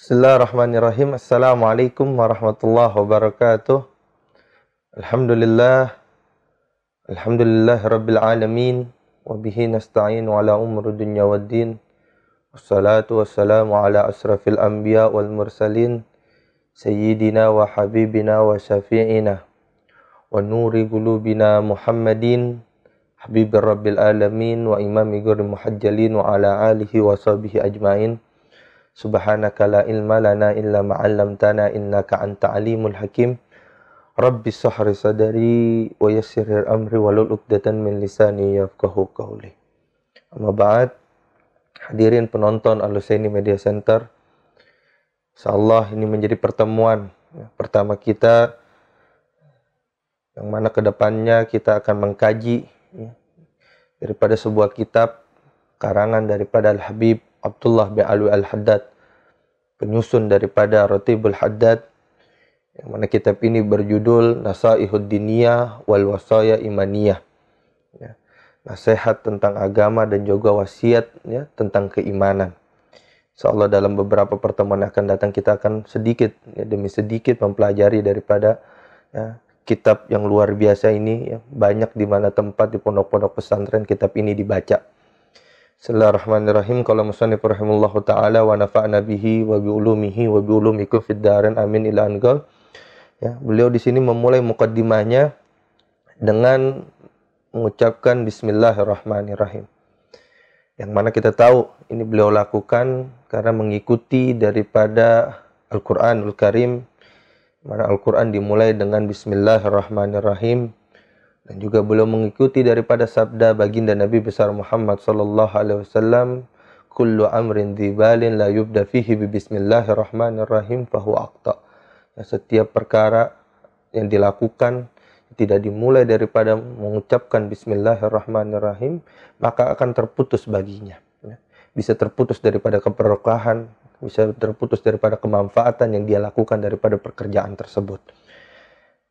Bismillahirrahmanirrahim. Assalamualaikum warahmatullahi wabarakatuh. Alhamdulillah. Alhamdulillah rabbil alamin. Wa bihi nasta'in ala umur dunya waddin. Wassalatu wassalamu ala asrafil anbiya wal mursalin. Sayyidina wa habibina wa syafi'ina. Wa nuri qulubina Muhammadin. Habibir rabbil alamin wa imami gurri muhajjalin wa ala alihi wa sahbihi ajmain. Subhanaka la ilma lana illa ma'allamtana innaka anta alimul hakim. Rabbi sahri sadari wa yassir amri walul uqdatan min lisani yafqahu qawli. Amma ba'd. Hadirin penonton al Media Center. Insyaallah ini menjadi pertemuan ya, pertama kita yang mana ke depannya kita akan mengkaji ya, daripada sebuah kitab karangan daripada Al-Habib Abdullah bin Alwi Al-Haddad penyusun daripada Ratibul Haddad yang mana kitab ini berjudul Nasaihud Diniyah wal Wasaya Imaniyah. Ya, nasihat tentang agama dan juga wasiat ya, tentang keimanan. Insyaallah dalam beberapa pertemuan akan datang kita akan sedikit ya, demi sedikit mempelajari daripada ya, kitab yang luar biasa ini ya, banyak di mana tempat di pondok-pondok pesantren kitab ini dibaca Bismillahirrahmanirrahim. Kalau musannif rahimahullahu taala wa nafa'na bihi wa bi ulumihi wa bi ulumikum fid darin amin ila angal. Ya, beliau di sini memulai mukaddimahnya dengan mengucapkan bismillahirrahmanirrahim. Yang mana kita tahu ini beliau lakukan karena mengikuti daripada Al-Qur'anul Karim mana Al-Qur'an dimulai dengan bismillahirrahmanirrahim dan juga beliau mengikuti daripada sabda baginda Nabi besar Muhammad sallallahu alaihi wasallam kullu amrin dzibalin la yubda fihi bi bismillahirrahmanirrahim fahu aqta ya, setiap perkara yang dilakukan tidak dimulai daripada mengucapkan bismillahirrahmanirrahim maka akan terputus baginya ya. bisa terputus daripada keberkahan bisa terputus daripada kemanfaatan yang dia lakukan daripada pekerjaan tersebut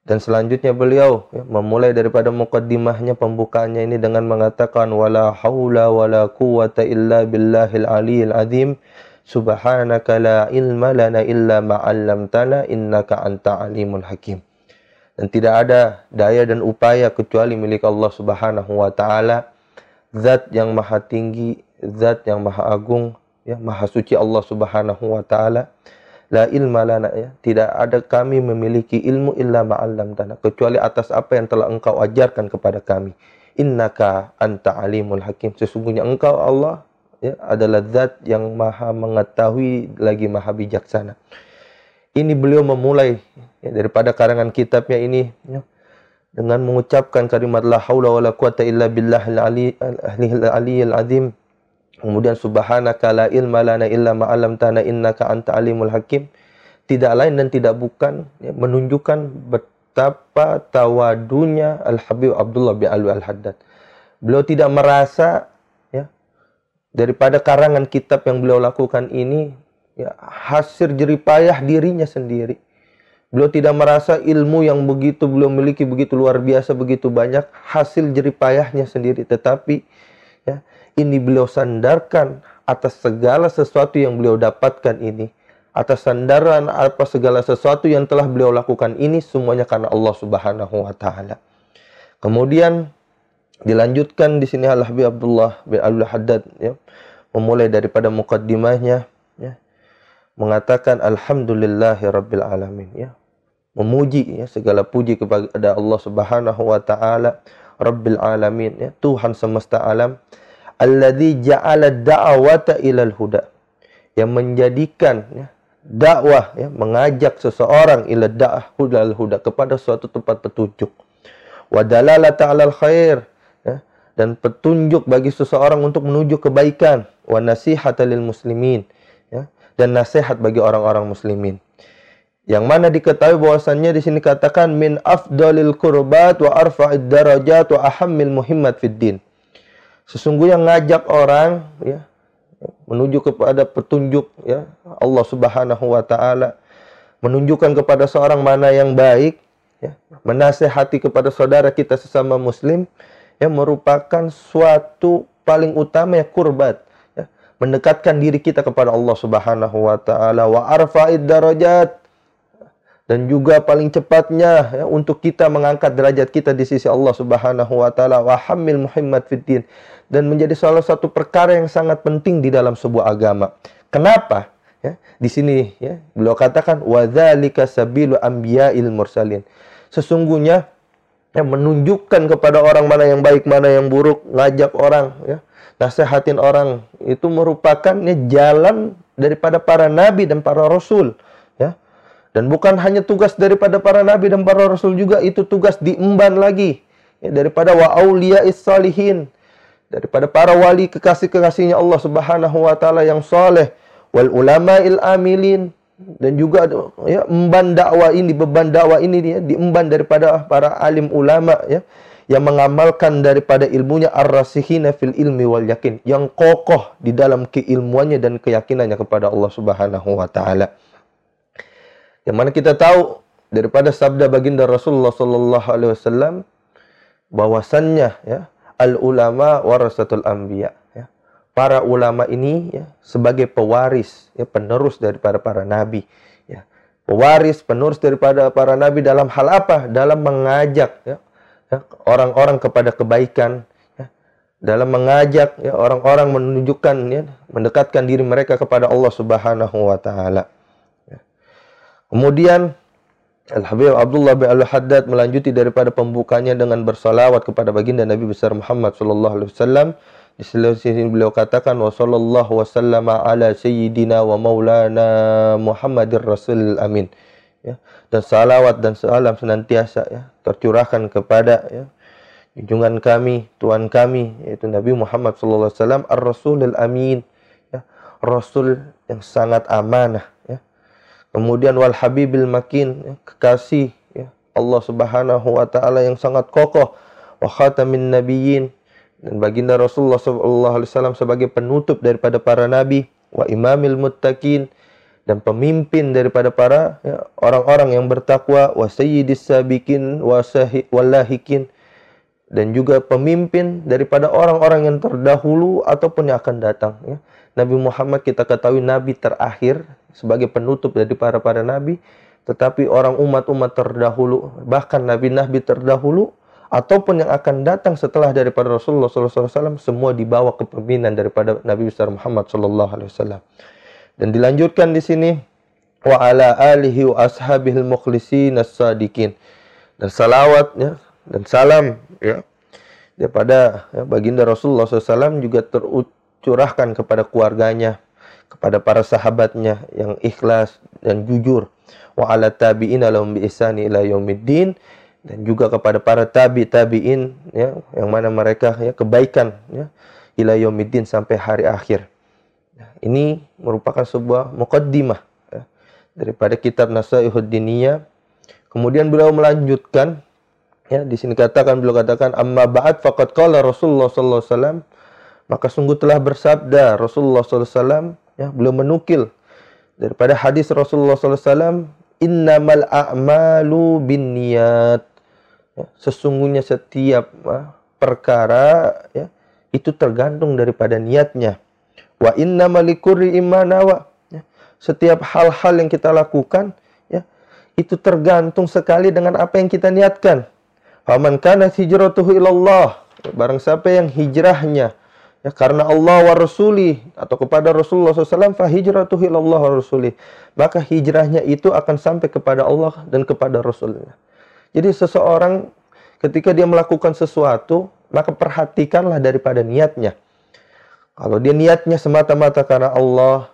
dan selanjutnya beliau ya, memulai daripada mukaddimahnya pembukaannya ini dengan mengatakan wala haula wala quwata illa billahil aliyil azim. Subhanaka la ilma lana illa ma 'allamtana innaka anta alimul hakim. Dan tidak ada daya dan upaya kecuali milik Allah Subhanahu wa taala, zat yang maha tinggi, zat yang maha agung, ya, maha suci Allah Subhanahu wa taala La ilma lana ya. Tidak ada kami memiliki ilmu illa ma'allam tanah. Kecuali atas apa yang telah engkau ajarkan kepada kami. Innaka anta alimul hakim. Sesungguhnya engkau Allah ya, adalah zat yang maha mengetahui lagi maha bijaksana. Ini beliau memulai ya, daripada karangan kitabnya ini ya, dengan mengucapkan kalimat la haula wala quwata illa billahil aliyil azim Kemudian subhanaka la ilma lana illa ma 'allamtana innaka anta alimul hakim. Tidak lain dan tidak bukan ya, menunjukkan betapa tawadunya Al-Habib Abdullah bin Alwi Al-Haddad. Beliau tidak merasa ya daripada karangan kitab yang beliau lakukan ini ya hasil jeripayah dirinya sendiri. Beliau tidak merasa ilmu yang begitu beliau miliki begitu luar biasa, begitu banyak hasil jeripayahnya sendiri, tetapi ya ini beliau sandarkan atas segala sesuatu yang beliau dapatkan ini. Atas sandaran apa segala sesuatu yang telah beliau lakukan ini semuanya karena Allah Subhanahu wa taala. Kemudian dilanjutkan di sini Al Habib Abdullah bin Al Haddad ya, memulai daripada mukaddimahnya ya, mengatakan alhamdulillahi rabbil alamin ya. Memuji ya segala puji kepada Allah Subhanahu wa taala. Rabbil alamin ya, Tuhan semesta alam alladzi ja'ala da'wata ilal huda. Yang menjadikan ya, dakwah ya, mengajak seseorang ila da'ah hudal huda kepada suatu tempat petunjuk. Wa dalalata 'alal khair ya, dan petunjuk bagi seseorang untuk menuju kebaikan. Wa nasihata lil muslimin ya, dan nasihat bagi orang-orang muslimin. Yang mana diketahui bahwasannya di sini katakan min afdalil qurbat wa arfa'id darajat wa ahammil muhimmat fid din Sesungguhnya ngajak orang ya menuju kepada petunjuk ya Allah Subhanahu wa taala. Menunjukkan kepada seorang mana yang baik ya menasehati kepada saudara kita sesama muslim yang merupakan suatu paling utama ya kurbat ya mendekatkan diri kita kepada Allah Subhanahu wa taala. Wa arfa'id darajat dan juga paling cepatnya ya, untuk kita mengangkat derajat kita di sisi Allah Subhanahu wa taala wa hamil Muhammad fiddin dan menjadi salah satu perkara yang sangat penting di dalam sebuah agama. Kenapa? Ya, di sini ya, beliau katakan wadzalika sabilu anbiya'il mursalin. Sesungguhnya ya, menunjukkan kepada orang mana yang baik, mana yang buruk, ngajak orang ya, nasihatin orang itu merupakan jalan daripada para nabi dan para rasul ya dan bukan hanya tugas daripada para nabi dan para rasul juga itu tugas diemban lagi. Ya, daripada wa auliya'is salihin. Daripada para wali kekasih-kekasihnya Allah Subhanahu wa taala yang soleh wal ulama'il amilin. Dan juga ya emban dakwah ini beban dakwah ini dia diemban daripada para alim ulama ya yang mengamalkan daripada ilmunya ar-rasihina fil ilmi wal yakin. Yang kokoh di dalam keilmuannya dan keyakinannya kepada Allah Subhanahu wa taala. Yang mana kita tahu daripada sabda baginda Rasulullah sallallahu alaihi wasallam bahwasannya ya al ulama warasatul anbiya ya. Para ulama ini ya sebagai pewaris ya penerus daripada para nabi ya. Pewaris, penerus daripada para nabi dalam hal apa? Dalam mengajak ya Ya, orang-orang kepada kebaikan ya, dalam mengajak ya, orang-orang menunjukkan ya, mendekatkan diri mereka kepada Allah Subhanahu wa taala. Kemudian Al Habib Abdullah bin Al Haddad melanjuti daripada pembukanya dengan bersalawat kepada baginda Nabi besar Muhammad sallallahu alaihi wasallam. Di sini beliau katakan wa sallallahu wasallama ala sayyidina wa maulana Muhammadir Rasul. Amin. Ya. Dan salawat dan salam senantiasa ya tercurahkan kepada ya junjungan kami Tuhan kami yaitu Nabi Muhammad sallallahu alaihi wasallam ar-rasulul amin ya rasul yang sangat amanah kemudian wal habibil makin ya, kekasih ya Allah Subhanahu wa taala yang sangat kokoh wa khatamin nabiyyin dan baginda Rasulullah sallallahu alaihi wasallam sebagai penutup daripada para nabi wa imamil muttaqin dan pemimpin daripada para ya, orang-orang yang bertakwa wa sayyidis sabiqin wa wallahikin dan juga pemimpin daripada orang-orang yang terdahulu ataupun yang akan datang ya. Nabi Muhammad kita ketahui nabi terakhir sebagai penutup dari para para nabi tetapi orang umat-umat terdahulu bahkan nabi-nabi terdahulu ataupun yang akan datang setelah daripada Rasulullah SAW semua dibawa kepemimpinan daripada Nabi besar Muhammad SAW. Dan dilanjutkan di sini wa ala alihi wa ashabihil mukhlisin as-sadiqin. Dan salawat ya dan salam ya daripada ya, baginda Rasulullah SAW juga terucurahkan kepada keluarganya, kepada para sahabatnya yang ikhlas dan jujur. Wa ala tabi'in lahum bi ihsani ila yaumiddin dan juga kepada para tabi tabiin ya yang mana mereka ya kebaikan ya ila yaumiddin sampai hari akhir. Ini merupakan sebuah mukaddimah ya, daripada kitab Nasaihud Diniyah. Kemudian beliau melanjutkan ya di sini katakan beliau katakan amma ba'd faqad qala Rasulullah sallallahu alaihi wasallam maka sungguh telah bersabda Rasulullah sallallahu alaihi wasallam ya beliau menukil daripada hadis Rasulullah wasallam innamal a'malu binniyat ya, sesungguhnya setiap ya, perkara ya itu tergantung daripada niatnya Wa inna malikuri imanawa. Ya. Setiap hal-hal yang kita lakukan, ya, itu tergantung sekali dengan apa yang kita niatkan. Faman kana hijratuhu ilallah. Barang siapa yang hijrahnya ya karena Allah wa rasuli atau kepada Rasulullah SAW fa hijratuhu ilallah wa rasuli. Maka hijrahnya itu akan sampai kepada Allah dan kepada Rasulnya. Jadi seseorang ketika dia melakukan sesuatu, maka perhatikanlah daripada niatnya. Kalau dia niatnya semata-mata karena Allah,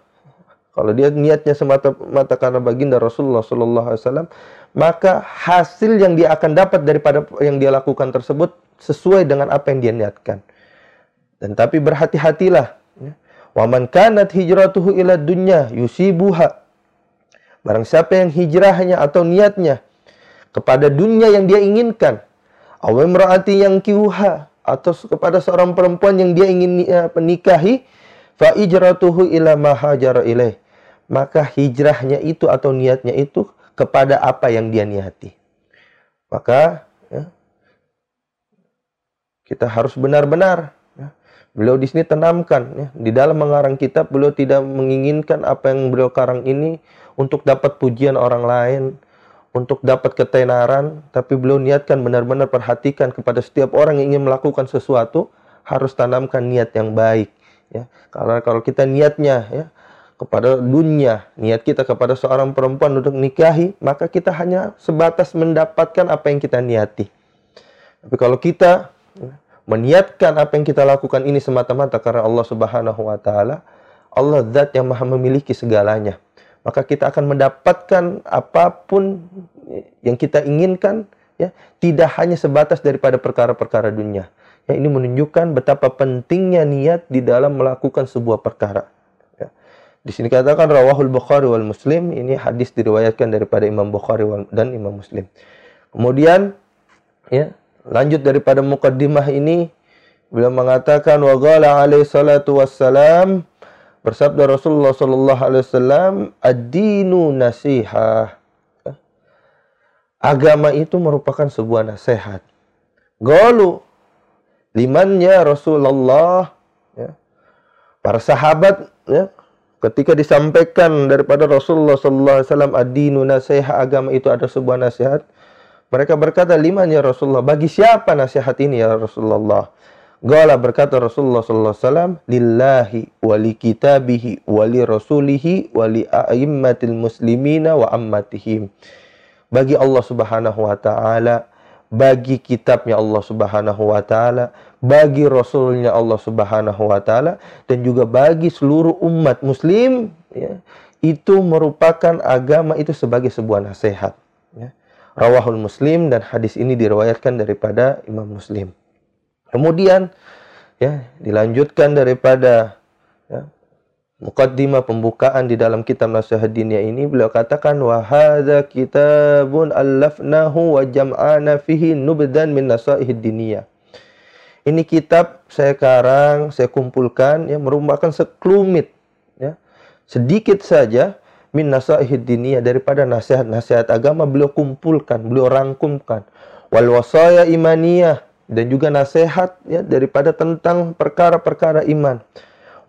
kalau dia niatnya semata-mata karena baginda Rasulullah Wasallam, maka hasil yang dia akan dapat daripada yang dia lakukan tersebut sesuai dengan apa yang dia niatkan. Dan tapi berhati-hatilah. Ya. Waman kanat hijratuhu ila dunya yusibuha. Barang siapa yang hijrahnya atau niatnya kepada dunia yang dia inginkan, awamraati yang kiuha atau kepada seorang perempuan yang dia ingin uh, nikahi fa ijratuhu ila ma hajara ilaih maka hijrahnya itu atau niatnya itu kepada apa yang dia niati maka ya, kita harus benar-benar Beliau di sini tanamkan ya, di dalam mengarang kitab beliau tidak menginginkan apa yang beliau karang ini untuk dapat pujian orang lain, untuk dapat ketenaran, tapi beliau niatkan benar-benar perhatikan kepada setiap orang yang ingin melakukan sesuatu harus tanamkan niat yang baik ya. Karena kalau kita niatnya ya kepada dunia, niat kita kepada seorang perempuan untuk nikahi, maka kita hanya sebatas mendapatkan apa yang kita niati. Tapi kalau kita meniatkan apa yang kita lakukan ini semata-mata karena Allah Subhanahu wa taala, Allah zat yang Maha memiliki segalanya. Maka kita akan mendapatkan apa pun yang kita inginkan ya, tidak hanya sebatas daripada perkara-perkara dunia. Ya, ini menunjukkan betapa pentingnya niat di dalam melakukan sebuah perkara. Di sini katakan rawahul Bukhari wal Muslim, ini hadis diriwayatkan daripada Imam Bukhari dan Imam Muslim. Kemudian ya, lanjut daripada mukaddimah ini beliau mengatakan wa qala alaihi salatu wassalam bersabda Rasulullah sallallahu alaihi wasallam ad-dinu nasihah. Agama itu merupakan sebuah nasihat. Galu liman ya Rasulullah ya. Para sahabat ya, ketika disampaikan daripada Rasulullah sallallahu alaihi wasallam ad-dinu agama itu ada sebuah nasihat mereka berkata liman ya Rasulullah? Bagi siapa nasihat ini ya Rasulullah? Gala berkata Rasulullah sallallahu alaihi wasallam lillahi wa li kitabihi wa li rasulihi wa li a'immatil muslimina wa ammatihim. Bagi Allah Subhanahu wa taala bagi kitabnya Allah Subhanahu wa taala, bagi rasulnya Allah Subhanahu wa taala dan juga bagi seluruh umat muslim ya, itu merupakan agama itu sebagai sebuah nasihat. Rawahul Muslim dan hadis ini diriwayatkan daripada Imam Muslim. Kemudian ya dilanjutkan daripada ya, mukaddimah pembukaan di dalam kitab Nasihat Dunia ini beliau katakan wa hadza kitabun allafnahu wa jam'ana fihi nubdan min nasaihid diniyah. Ini kitab saya karang, saya kumpulkan ya merupakan sekelumit ya. Sedikit saja min nasaihid diniyah daripada nasihat-nasihat agama beliau kumpulkan, beliau rangkumkan. Wal wasaya imaniyah dan juga nasihat ya daripada tentang perkara-perkara iman.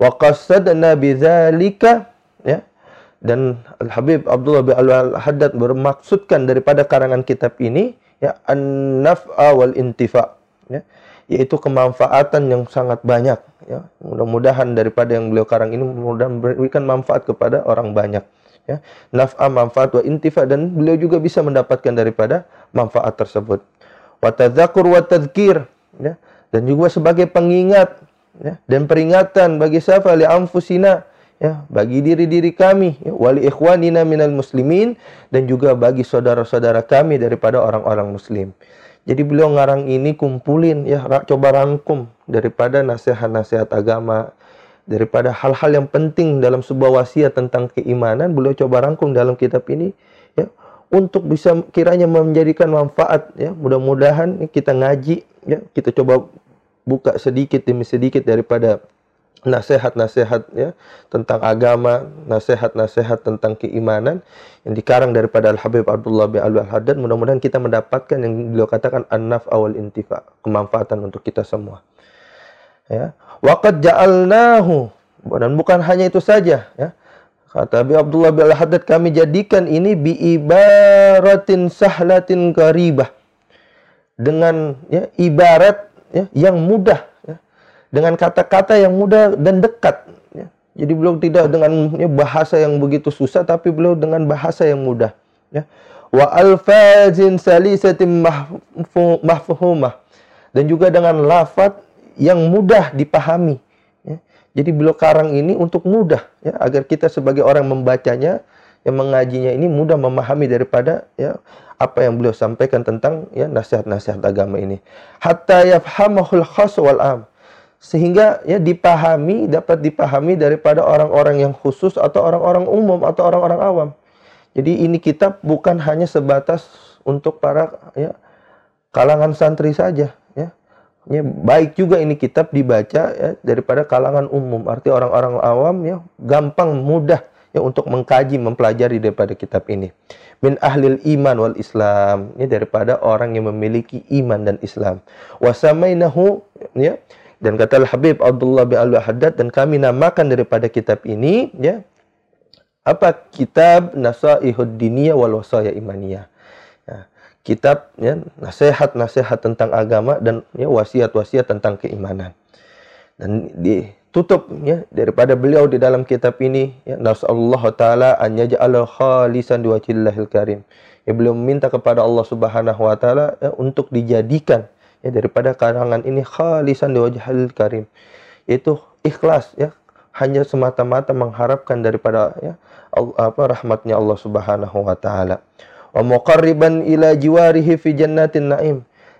Wa qasadna bidzalika ya dan Al Habib Abdullah bin Al Haddad bermaksudkan daripada karangan kitab ini ya an-naf'a wal intifa ya yaitu kemanfaatan yang sangat banyak ya. Mudah-mudahan daripada yang beliau karang ini mudah memberikan manfaat kepada orang banyak ya. Naf'a manfaat wa intifa dan beliau juga bisa mendapatkan daripada manfaat tersebut. Wa tadzakur wa tadhkir ya. Dan juga sebagai pengingat ya, dan peringatan bagi siapa li anfusina ya. Bagi diri-diri kami ya, wali ikhwanina minal muslimin dan juga bagi saudara-saudara kami daripada orang-orang muslim. Jadi beliau ngarang ini kumpulin ya. Coba rangkum daripada nasihat-nasihat agama daripada hal-hal yang penting dalam sebuah wasiat tentang keimanan beliau coba rangkum dalam kitab ini ya untuk bisa kiranya menjadikan manfaat ya mudah-mudahan kita ngaji ya kita coba buka sedikit demi sedikit daripada nasihat-nasihat ya tentang agama, nasihat-nasihat tentang keimanan yang dikarang daripada Al Habib Abdullah bin Al Haddad. Mudah-mudahan kita mendapatkan yang beliau katakan an-naf awal intifa, kemanfaatan untuk kita semua. Ya. Waqad ja'alnahu dan bukan hanya itu saja ya. Kata Habib Abdullah bin Al Haddad kami jadikan ini bi ibaratin sahlatin karibah. Dengan ya ibarat ya, yang mudah ya, dengan kata-kata yang mudah dan dekat ya. Jadi beliau tidak dengan ya, bahasa yang begitu susah tapi beliau dengan bahasa yang mudah ya. Wa alfazin salisatin mahfumah dan juga dengan lafaz yang mudah dipahami ya. Jadi beliau karang ini untuk mudah ya agar kita sebagai orang membacanya yang mengajinya ini mudah memahami daripada ya apa yang beliau sampaikan tentang ya nasihat-nasihat agama ini. Hatta yafhamahul khas wal am. Sehingga ya dipahami, dapat dipahami daripada orang-orang yang khusus atau orang-orang umum atau orang-orang awam. Jadi ini kitab bukan hanya sebatas untuk para ya kalangan santri saja ya. Baik juga ini kitab dibaca ya, daripada kalangan umum. Arti orang-orang awam ya gampang mudah ya untuk mengkaji, mempelajari daripada kitab ini. Min ahlil iman wal Islam, ya daripada orang yang memiliki iman dan Islam. Wasamainahu ya Dan kata Al-Habib Abdullah bin Al-Haddad dan kami namakan daripada kitab ini ya apa kitab Nasaihud Diniyah wal Wasaya Imaniyah. Kitab ya nasihat-nasihat tentang agama dan ya wasiat-wasiat tentang keimanan. Dan ditutup ya daripada beliau di dalam kitab ini ya nasallahu taala an yaj'ala khalisan liwajhillahil karim. Ya beliau meminta kepada Allah Subhanahu wa taala ya, untuk dijadikan ya daripada karangan ini khalisan di wajhil karim yaitu ikhlas ya hanya semata-mata mengharapkan daripada ya apa rahmatnya Allah Subhanahu wa taala wa muqarriban ila jiwarihi fi jannatin naim.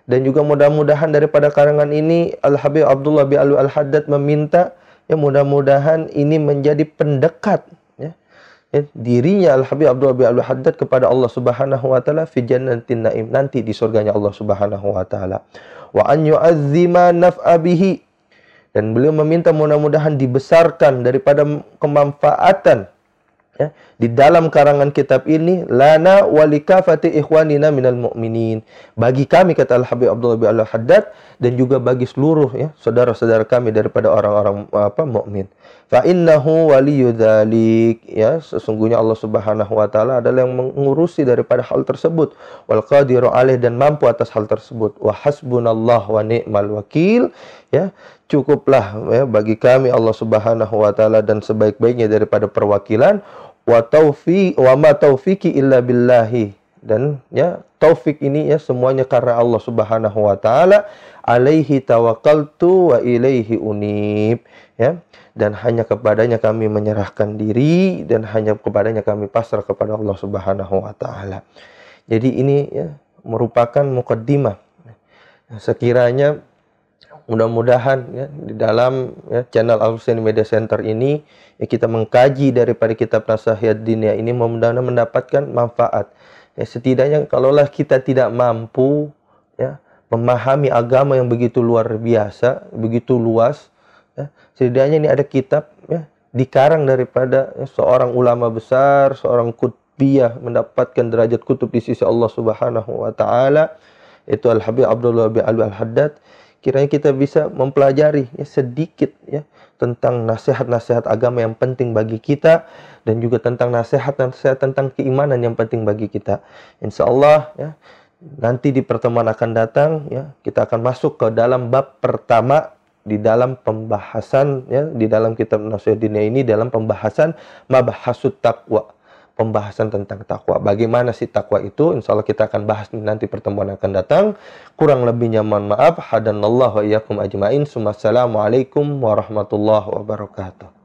Dan juga mudah-mudahan daripada karangan ini Al Habib Abdullah bin Al Haddad meminta ya mudah-mudahan ini menjadi pendekat ya, dirinya Al Habib Abdul Abi Al Haddad kepada Allah Subhanahu wa taala fi jannatin naim nanti di surganya Allah Subhanahu wa taala. Wa an yu'azzima naf'a dan beliau meminta mudah-mudahan dibesarkan daripada kemanfaatan ya, di dalam karangan kitab ini lana walikafati ikhwanina minal mu'minin. Bagi kami kata Al Habib Abdullah bin Al Haddad dan juga bagi seluruh ya saudara-saudara kami daripada orang-orang apa mukmin. Fa innahu waliyyu dzalik ya sesungguhnya Allah Subhanahu wa taala adalah yang mengurusi daripada hal tersebut. Wal qadiru alaih dan mampu atas hal tersebut. Wa hasbunallah wa ni'mal wakil. Ya cukuplah ya bagi kami Allah Subhanahu wa taala dan sebaik-baiknya daripada perwakilan wa taufi wa ma taufiki illa billahi dan ya taufik ini ya semuanya karena Allah Subhanahu wa taala alaihi tawakkaltu wa ilaihi unib ya dan hanya kepadanya kami menyerahkan diri dan hanya kepadanya kami pasrah kepada Allah Subhanahu wa taala. Jadi ini ya merupakan mukaddimah. Sekiranya mudah-mudahan ya di dalam ya, channel Al Media Center ini ya, kita mengkaji daripada kitab nasihat dunia ini mudah-mudahan mendapatkan manfaat. Ya, setidaknya kalaulah kita tidak mampu ya memahami agama yang begitu luar biasa, begitu luas, ya, setidaknya ini ada kitab ya dikarang daripada ya, seorang ulama besar, seorang kutbiyah mendapatkan derajat kutub di sisi Allah Subhanahu wa taala itu Al Habib Abdullah bin Al Haddad kiranya kita bisa mempelajari ya, sedikit ya tentang nasihat-nasihat agama yang penting bagi kita dan juga tentang nasihat-nasihat tentang keimanan yang penting bagi kita. Insya Allah ya nanti di pertemuan akan datang ya kita akan masuk ke dalam bab pertama di dalam pembahasan ya di dalam kitab nasihat dunia ini dalam pembahasan mabahasut takwa pembahasan tentang takwa. Bagaimana sih takwa itu? Insya Allah kita akan bahas nanti pertemuan akan datang. Kurang lebihnya mohon maaf. Hadanallahu wa iyyakum ajmain. Assalamualaikum warahmatullahi wabarakatuh.